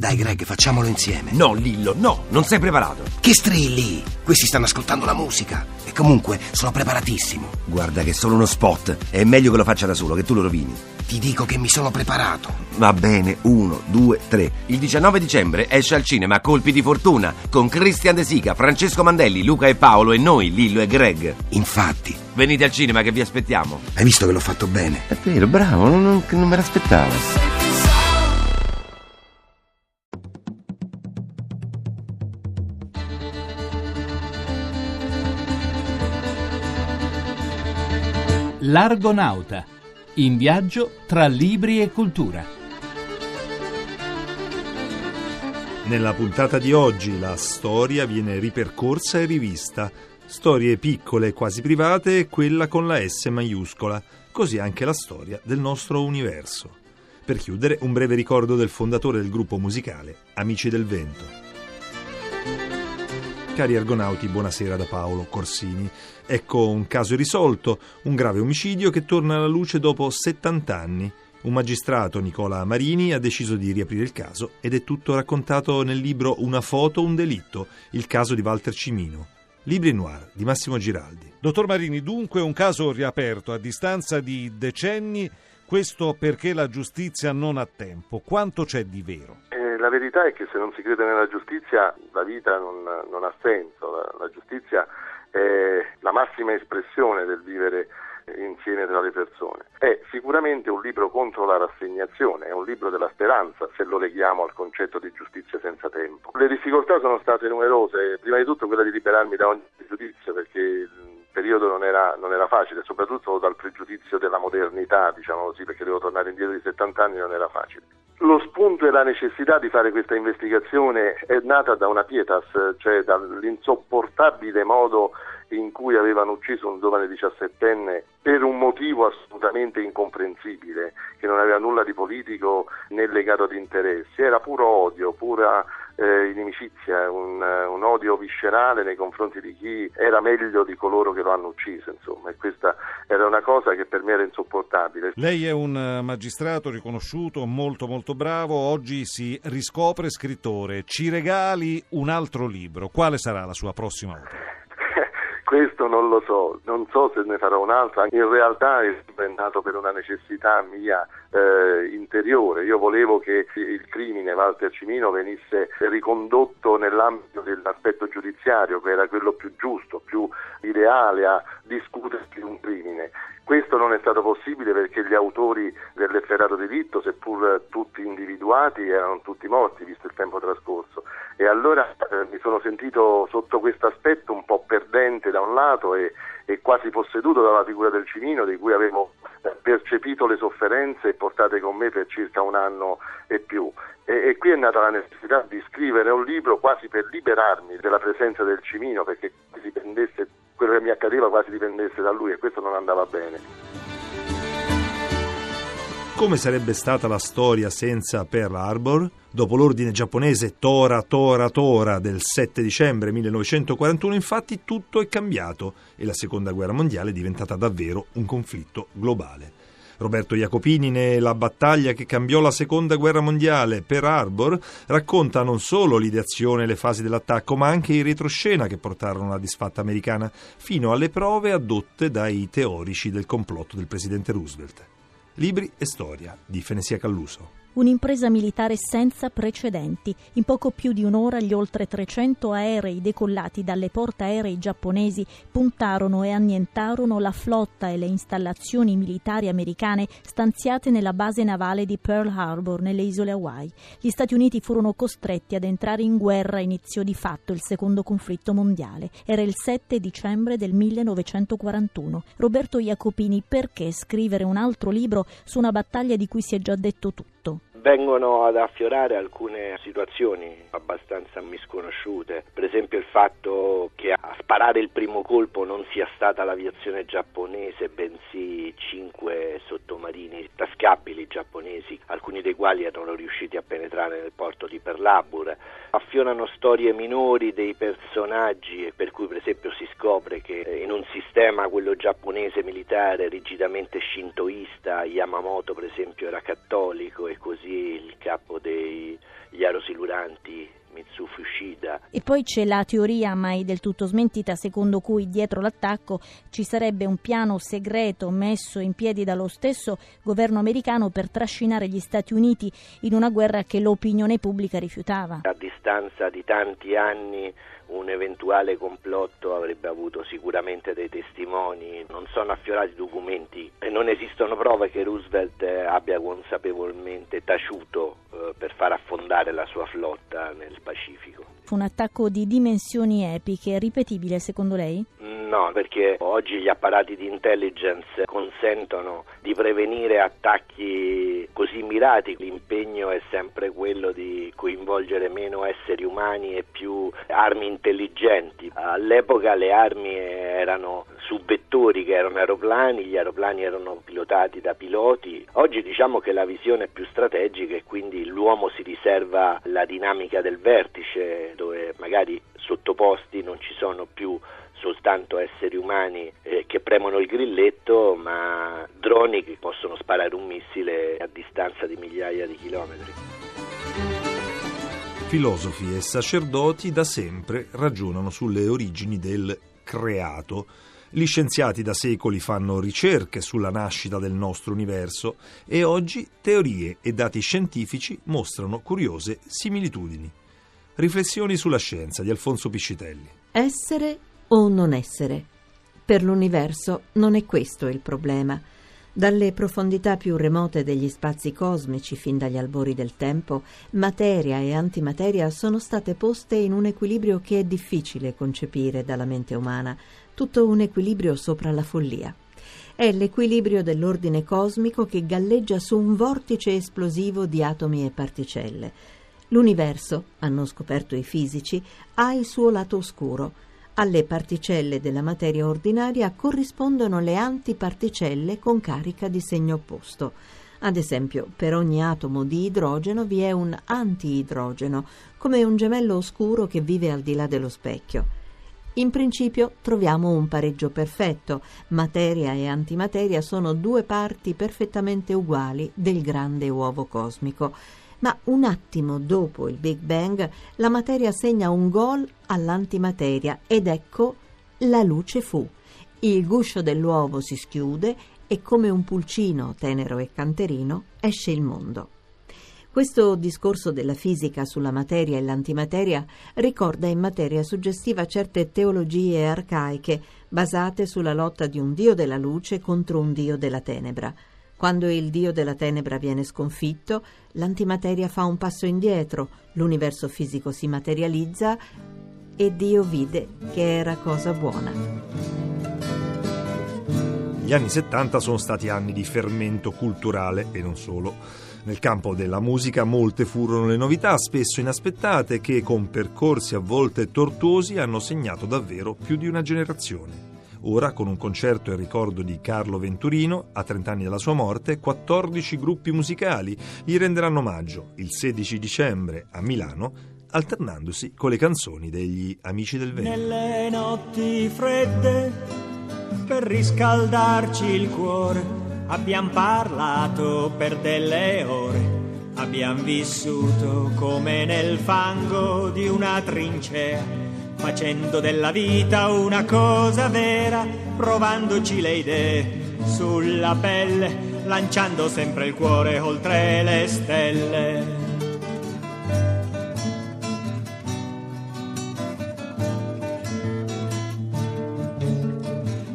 Dai, Greg, facciamolo insieme. No, Lillo, no, non sei preparato. Che strilli? Questi stanno ascoltando la musica. E comunque sono preparatissimo. Guarda che è solo uno spot. È meglio che lo faccia da solo, che tu lo rovini. Ti dico che mi sono preparato. Va bene, uno, due, tre. Il 19 dicembre esce al cinema Colpi di Fortuna con Christian De Sica, Francesco Mandelli, Luca e Paolo e noi, Lillo e Greg. Infatti, Venite al cinema che vi aspettiamo. hai visto che l'ho fatto bene? È vero, bravo, non, non- non me l'aspettavo. L'Argonauta, in viaggio tra libri e cultura. Nella puntata di oggi la storia viene ripercorsa e rivista. Storie piccole, quasi private e quella con la S maiuscola. Così anche la storia del nostro universo. Per chiudere, un breve ricordo del fondatore del gruppo musicale Amici del Vento. Cari argonauti, buonasera da Paolo Corsini. Ecco un caso irrisolto, un grave omicidio che torna alla luce dopo 70 anni. Un magistrato, Nicola Marini, ha deciso di riaprire il caso ed è tutto raccontato nel libro Una foto, un delitto, il caso di Walter Cimino. Libri noir di Massimo Giraldi. Dottor Marini, dunque un caso riaperto a distanza di decenni, questo perché la giustizia non ha tempo. Quanto c'è di vero? La verità è che se non si crede nella giustizia la vita non, non ha senso, la, la giustizia è la massima espressione del vivere insieme tra le persone. È sicuramente un libro contro la rassegnazione, è un libro della speranza se lo leghiamo al concetto di giustizia senza tempo. Le difficoltà sono state numerose, prima di tutto quella di liberarmi da ogni pregiudizio perché il periodo non era, non era facile, soprattutto dal pregiudizio della modernità, diciamo così, perché devo tornare indietro di 70 anni non era facile. Lo spunto e la necessità di fare questa investigazione è nata da una pietas, cioè dall'insopportabile modo in cui avevano ucciso un giovane diciassettenne per un motivo assolutamente incomprensibile, che non aveva nulla di politico né legato ad interessi, era puro odio, pura eh, inimicizia, un, un odio viscerale nei confronti di chi era meglio di coloro che lo hanno ucciso, insomma, e questa era una cosa che per me era insopportabile. Lei è un eh, magistrato riconosciuto, molto molto bravo, oggi si riscopre scrittore. Ci regali un altro libro. Quale sarà la sua prossima opera? Questo non lo so, non so se ne farò un'altra, in realtà è nato per una necessità mia eh, interiore, io volevo che il crimine Walter Cimino venisse ricondotto nell'ambito dell'aspetto giudiziario, che era quello più giusto, più ideale a discutere di un crimine. Questo non è stato possibile perché gli autori dell'efferato delitto, seppur tutti individuati, erano tutti morti visto il tempo trascorso. E allora eh, mi sono sentito sotto questo aspetto un po' perdente da un lato e, e quasi posseduto dalla figura del Cimino di cui avevo eh, percepito le sofferenze e portate con me per circa un anno e più. E, e qui è nata la necessità di scrivere un libro quasi per liberarmi della presenza del Cimino perché quello che mi accadeva quasi dipendesse da lui e questo non andava bene. Come sarebbe stata la storia senza Pearl Harbor? Dopo l'ordine giapponese Tora Tora Tora del 7 dicembre 1941, infatti, tutto è cambiato e la seconda guerra mondiale è diventata davvero un conflitto globale. Roberto Jacopini ne La battaglia che cambiò la seconda guerra mondiale, Pearl Harbor, racconta non solo l'ideazione e le fasi dell'attacco, ma anche i retroscena che portarono alla disfatta americana, fino alle prove adotte dai teorici del complotto del presidente Roosevelt. Libri e storia di Fenesia Calluso. Un'impresa militare senza precedenti. In poco più di un'ora gli oltre 300 aerei decollati dalle portaerei giapponesi puntarono e annientarono la flotta e le installazioni militari americane stanziate nella base navale di Pearl Harbor nelle isole Hawaii. Gli Stati Uniti furono costretti ad entrare in guerra e iniziò di fatto il secondo conflitto mondiale. Era il 7 dicembre del 1941. Roberto Jacopini, perché scrivere un altro libro su una battaglia di cui si è già detto tutto? Vengono ad affiorare alcune situazioni abbastanza misconosciute, per esempio il fatto che a sparare il primo colpo non sia stata l'aviazione giapponese, bensì cinque sottomarini tascabili giapponesi, alcuni dei quali erano riusciti a penetrare nel porto di Pearl Harbor. Affiorano storie minori dei personaggi, per cui per esempio si scopre che in un sistema, quello giapponese militare, rigidamente shintoista, Yamamoto per esempio era cattolico e così il capo degli aerosiluranti Mitsufi Ushida. E poi c'è la teoria mai del tutto smentita secondo cui dietro l'attacco ci sarebbe un piano segreto messo in piedi dallo stesso governo americano per trascinare gli Stati Uniti in una guerra che l'opinione pubblica rifiutava. A distanza di tanti anni un eventuale complotto avrebbe avuto sicuramente dei testimoni, non sono affiorati documenti e non esistono prove che Roosevelt abbia consapevolmente taciuto eh, per far affondare la sua flotta nel Pacifico. Fu un attacco di dimensioni epiche, ripetibile secondo lei? No, perché oggi gli apparati di intelligence consentono di prevenire attacchi così mirati. L'impegno è sempre quello di coinvolgere meno esseri umani e più armi intelligenti. All'epoca le armi erano su vettori che erano aeroplani, gli aeroplani erano pilotati da piloti. Oggi diciamo che la visione è più strategica e quindi l'uomo si riserva la dinamica del vertice dove magari sottoposti non ci sono più soltanto esseri umani eh, che premono il grilletto, ma droni che possono sparare un missile a distanza di migliaia di chilometri. Filosofi e sacerdoti da sempre ragionano sulle origini del creato. Gli scienziati da secoli fanno ricerche sulla nascita del nostro universo e oggi teorie e dati scientifici mostrano curiose similitudini. Riflessioni sulla scienza di Alfonso Piscitelli. Essere o non essere. Per l'universo non è questo il problema. Dalle profondità più remote degli spazi cosmici fin dagli albori del tempo, materia e antimateria sono state poste in un equilibrio che è difficile concepire dalla mente umana, tutto un equilibrio sopra la follia. È l'equilibrio dell'ordine cosmico che galleggia su un vortice esplosivo di atomi e particelle. L'universo, hanno scoperto i fisici, ha il suo lato oscuro, alle particelle della materia ordinaria corrispondono le antiparticelle con carica di segno opposto. Ad esempio, per ogni atomo di idrogeno vi è un antiidrogeno, come un gemello oscuro che vive al di là dello specchio. In principio troviamo un pareggio perfetto. Materia e antimateria sono due parti perfettamente uguali del grande uovo cosmico ma un attimo dopo il Big Bang la materia segna un gol all'antimateria ed ecco la luce fu. Il guscio dell'uovo si schiude e come un pulcino tenero e canterino esce il mondo. Questo discorso della fisica sulla materia e l'antimateria ricorda in materia suggestiva certe teologie arcaiche basate sulla lotta di un dio della luce contro un dio della tenebra. Quando il dio della tenebra viene sconfitto, l'antimateria fa un passo indietro, l'universo fisico si materializza e Dio vide che era cosa buona. Gli anni 70 sono stati anni di fermento culturale e non solo. Nel campo della musica molte furono le novità, spesso inaspettate, che con percorsi a volte tortuosi hanno segnato davvero più di una generazione. Ora, con un concerto in ricordo di Carlo Venturino, a 30 anni dalla sua morte, 14 gruppi musicali gli renderanno omaggio il 16 dicembre a Milano, alternandosi con le canzoni degli Amici del Vento. Nelle notti fredde, per riscaldarci il cuore, abbiamo parlato per delle ore. Abbiamo vissuto come nel fango di una trincea facendo della vita una cosa vera, provandoci le idee sulla pelle, lanciando sempre il cuore oltre le stelle.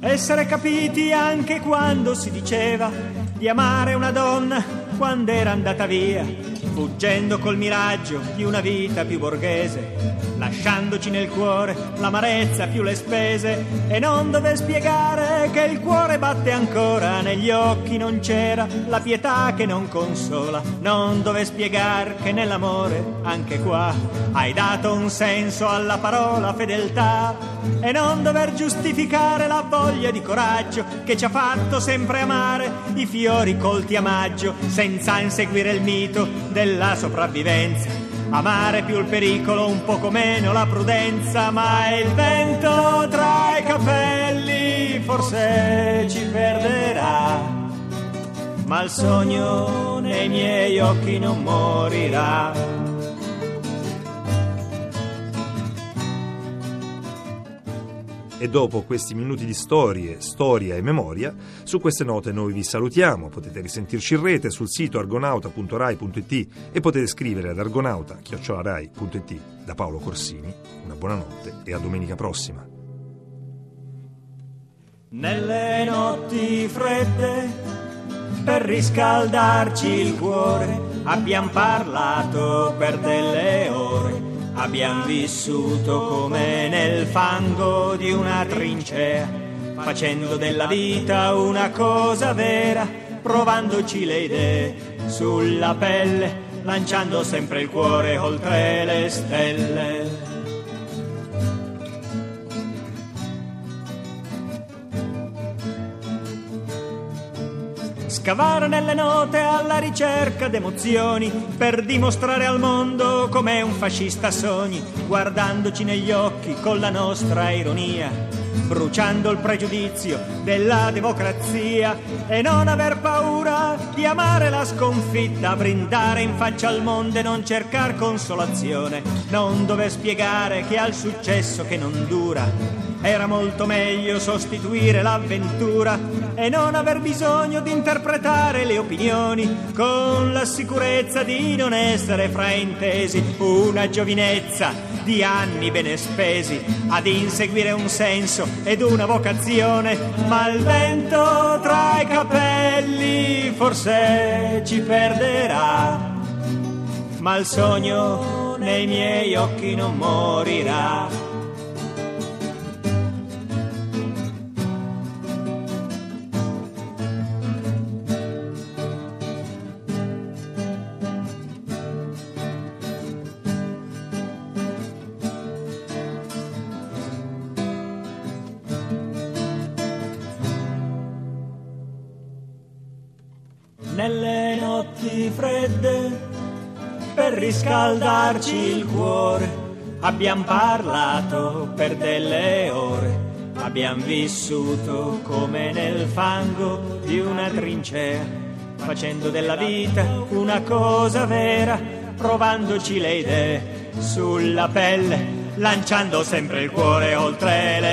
Essere capiti anche quando si diceva di amare una donna quando era andata via fuggendo col miraggio di una vita più borghese, lasciandoci nel cuore l'amarezza più le spese e non dove spiegare che il cuore batte ancora, negli occhi non c'era la pietà che non consola, non dove spiegare che nell'amore anche qua hai dato un senso alla parola fedeltà e non dover giustificare la voglia di coraggio che ci ha fatto sempre amare i fiori colti a maggio senza inseguire il mito del della sopravvivenza. Amare più il pericolo, un poco meno la prudenza, ma il vento tra i capelli forse ci perderà. Ma il sogno nei miei occhi non morirà. E dopo questi minuti di storie, storia e memoria, su queste note noi vi salutiamo. Potete risentirci in rete sul sito argonauta.rai.it e potete scrivere ad argonauta.rai.it. Da Paolo Corsini, una buona notte e a domenica prossima. Nelle notti fredde, per riscaldarci il cuore, abbiamo parlato per delle ore, abbiamo vissuto come nel fango di una trincea, facendo della vita una cosa vera, provandoci le idee sulla pelle, lanciando sempre il cuore oltre le stelle. Scavare nelle note alla ricerca d'emozioni per dimostrare al mondo com'è un fascista sogni, guardandoci negli occhi con la nostra ironia, bruciando il pregiudizio della democrazia e non aver paura di amare la sconfitta, brindare in faccia al mondo e non cercare consolazione, non dover spiegare che al successo che non dura era molto meglio sostituire l'avventura e non aver bisogno di interpretare le opinioni con la sicurezza di non essere fraintesi. Una giovinezza di anni bene spesi ad inseguire un senso ed una vocazione, ma il vento tra i capelli forse ci perderà. Ma il sogno nei miei occhi non morirà. Nelle notti fredde per riscaldarci il cuore. Abbiamo parlato per delle ore, abbiamo vissuto come nel fango di una trincea, facendo della vita una cosa vera, provandoci le idee sulla pelle, lanciando sempre il cuore oltre